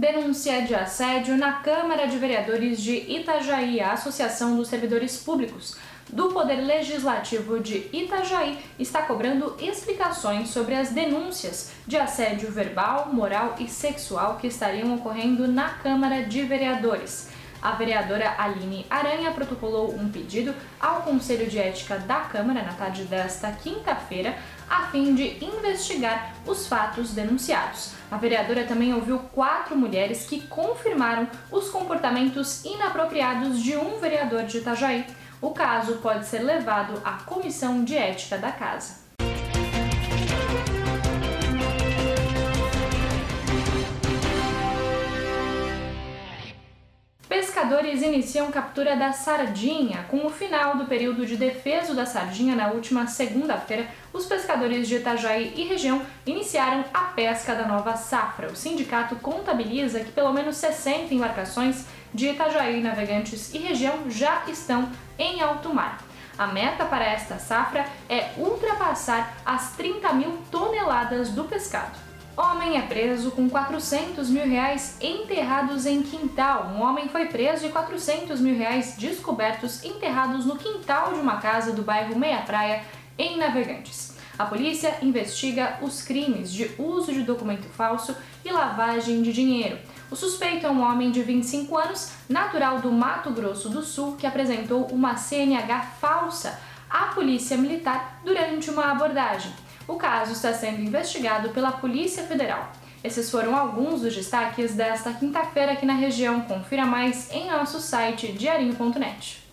denúncia de assédio na Câmara de Vereadores de Itajaí, a Associação dos Servidores Públicos do Poder Legislativo de Itajaí está cobrando explicações sobre as denúncias de assédio verbal, moral e sexual que estariam ocorrendo na Câmara de Vereadores. A vereadora Aline Aranha protocolou um pedido ao Conselho de Ética da Câmara na tarde desta quinta-feira, a fim de investigar os fatos denunciados. A vereadora também ouviu quatro mulheres que confirmaram os comportamentos inapropriados de um vereador de Itajaí. O caso pode ser levado à Comissão de Ética da Casa. Pescadores iniciam captura da sardinha. Com o final do período de defeso da sardinha na última segunda-feira, os pescadores de Itajaí e região iniciaram a pesca da nova safra. O sindicato contabiliza que pelo menos 60 embarcações de Itajaí, Navegantes e região já estão em alto mar. A meta para esta safra é ultrapassar as 30 mil toneladas do pescado. Homem é preso com 400 mil reais enterrados em quintal. Um homem foi preso e 400 mil reais descobertos enterrados no quintal de uma casa do bairro Meia Praia, em Navegantes. A polícia investiga os crimes de uso de documento falso e lavagem de dinheiro. O suspeito é um homem de 25 anos, natural do Mato Grosso do Sul, que apresentou uma CNH falsa à polícia militar durante uma abordagem. O caso está sendo investigado pela Polícia Federal. Esses foram alguns dos destaques desta quinta-feira aqui na região. Confira mais em nosso site diarinho.net.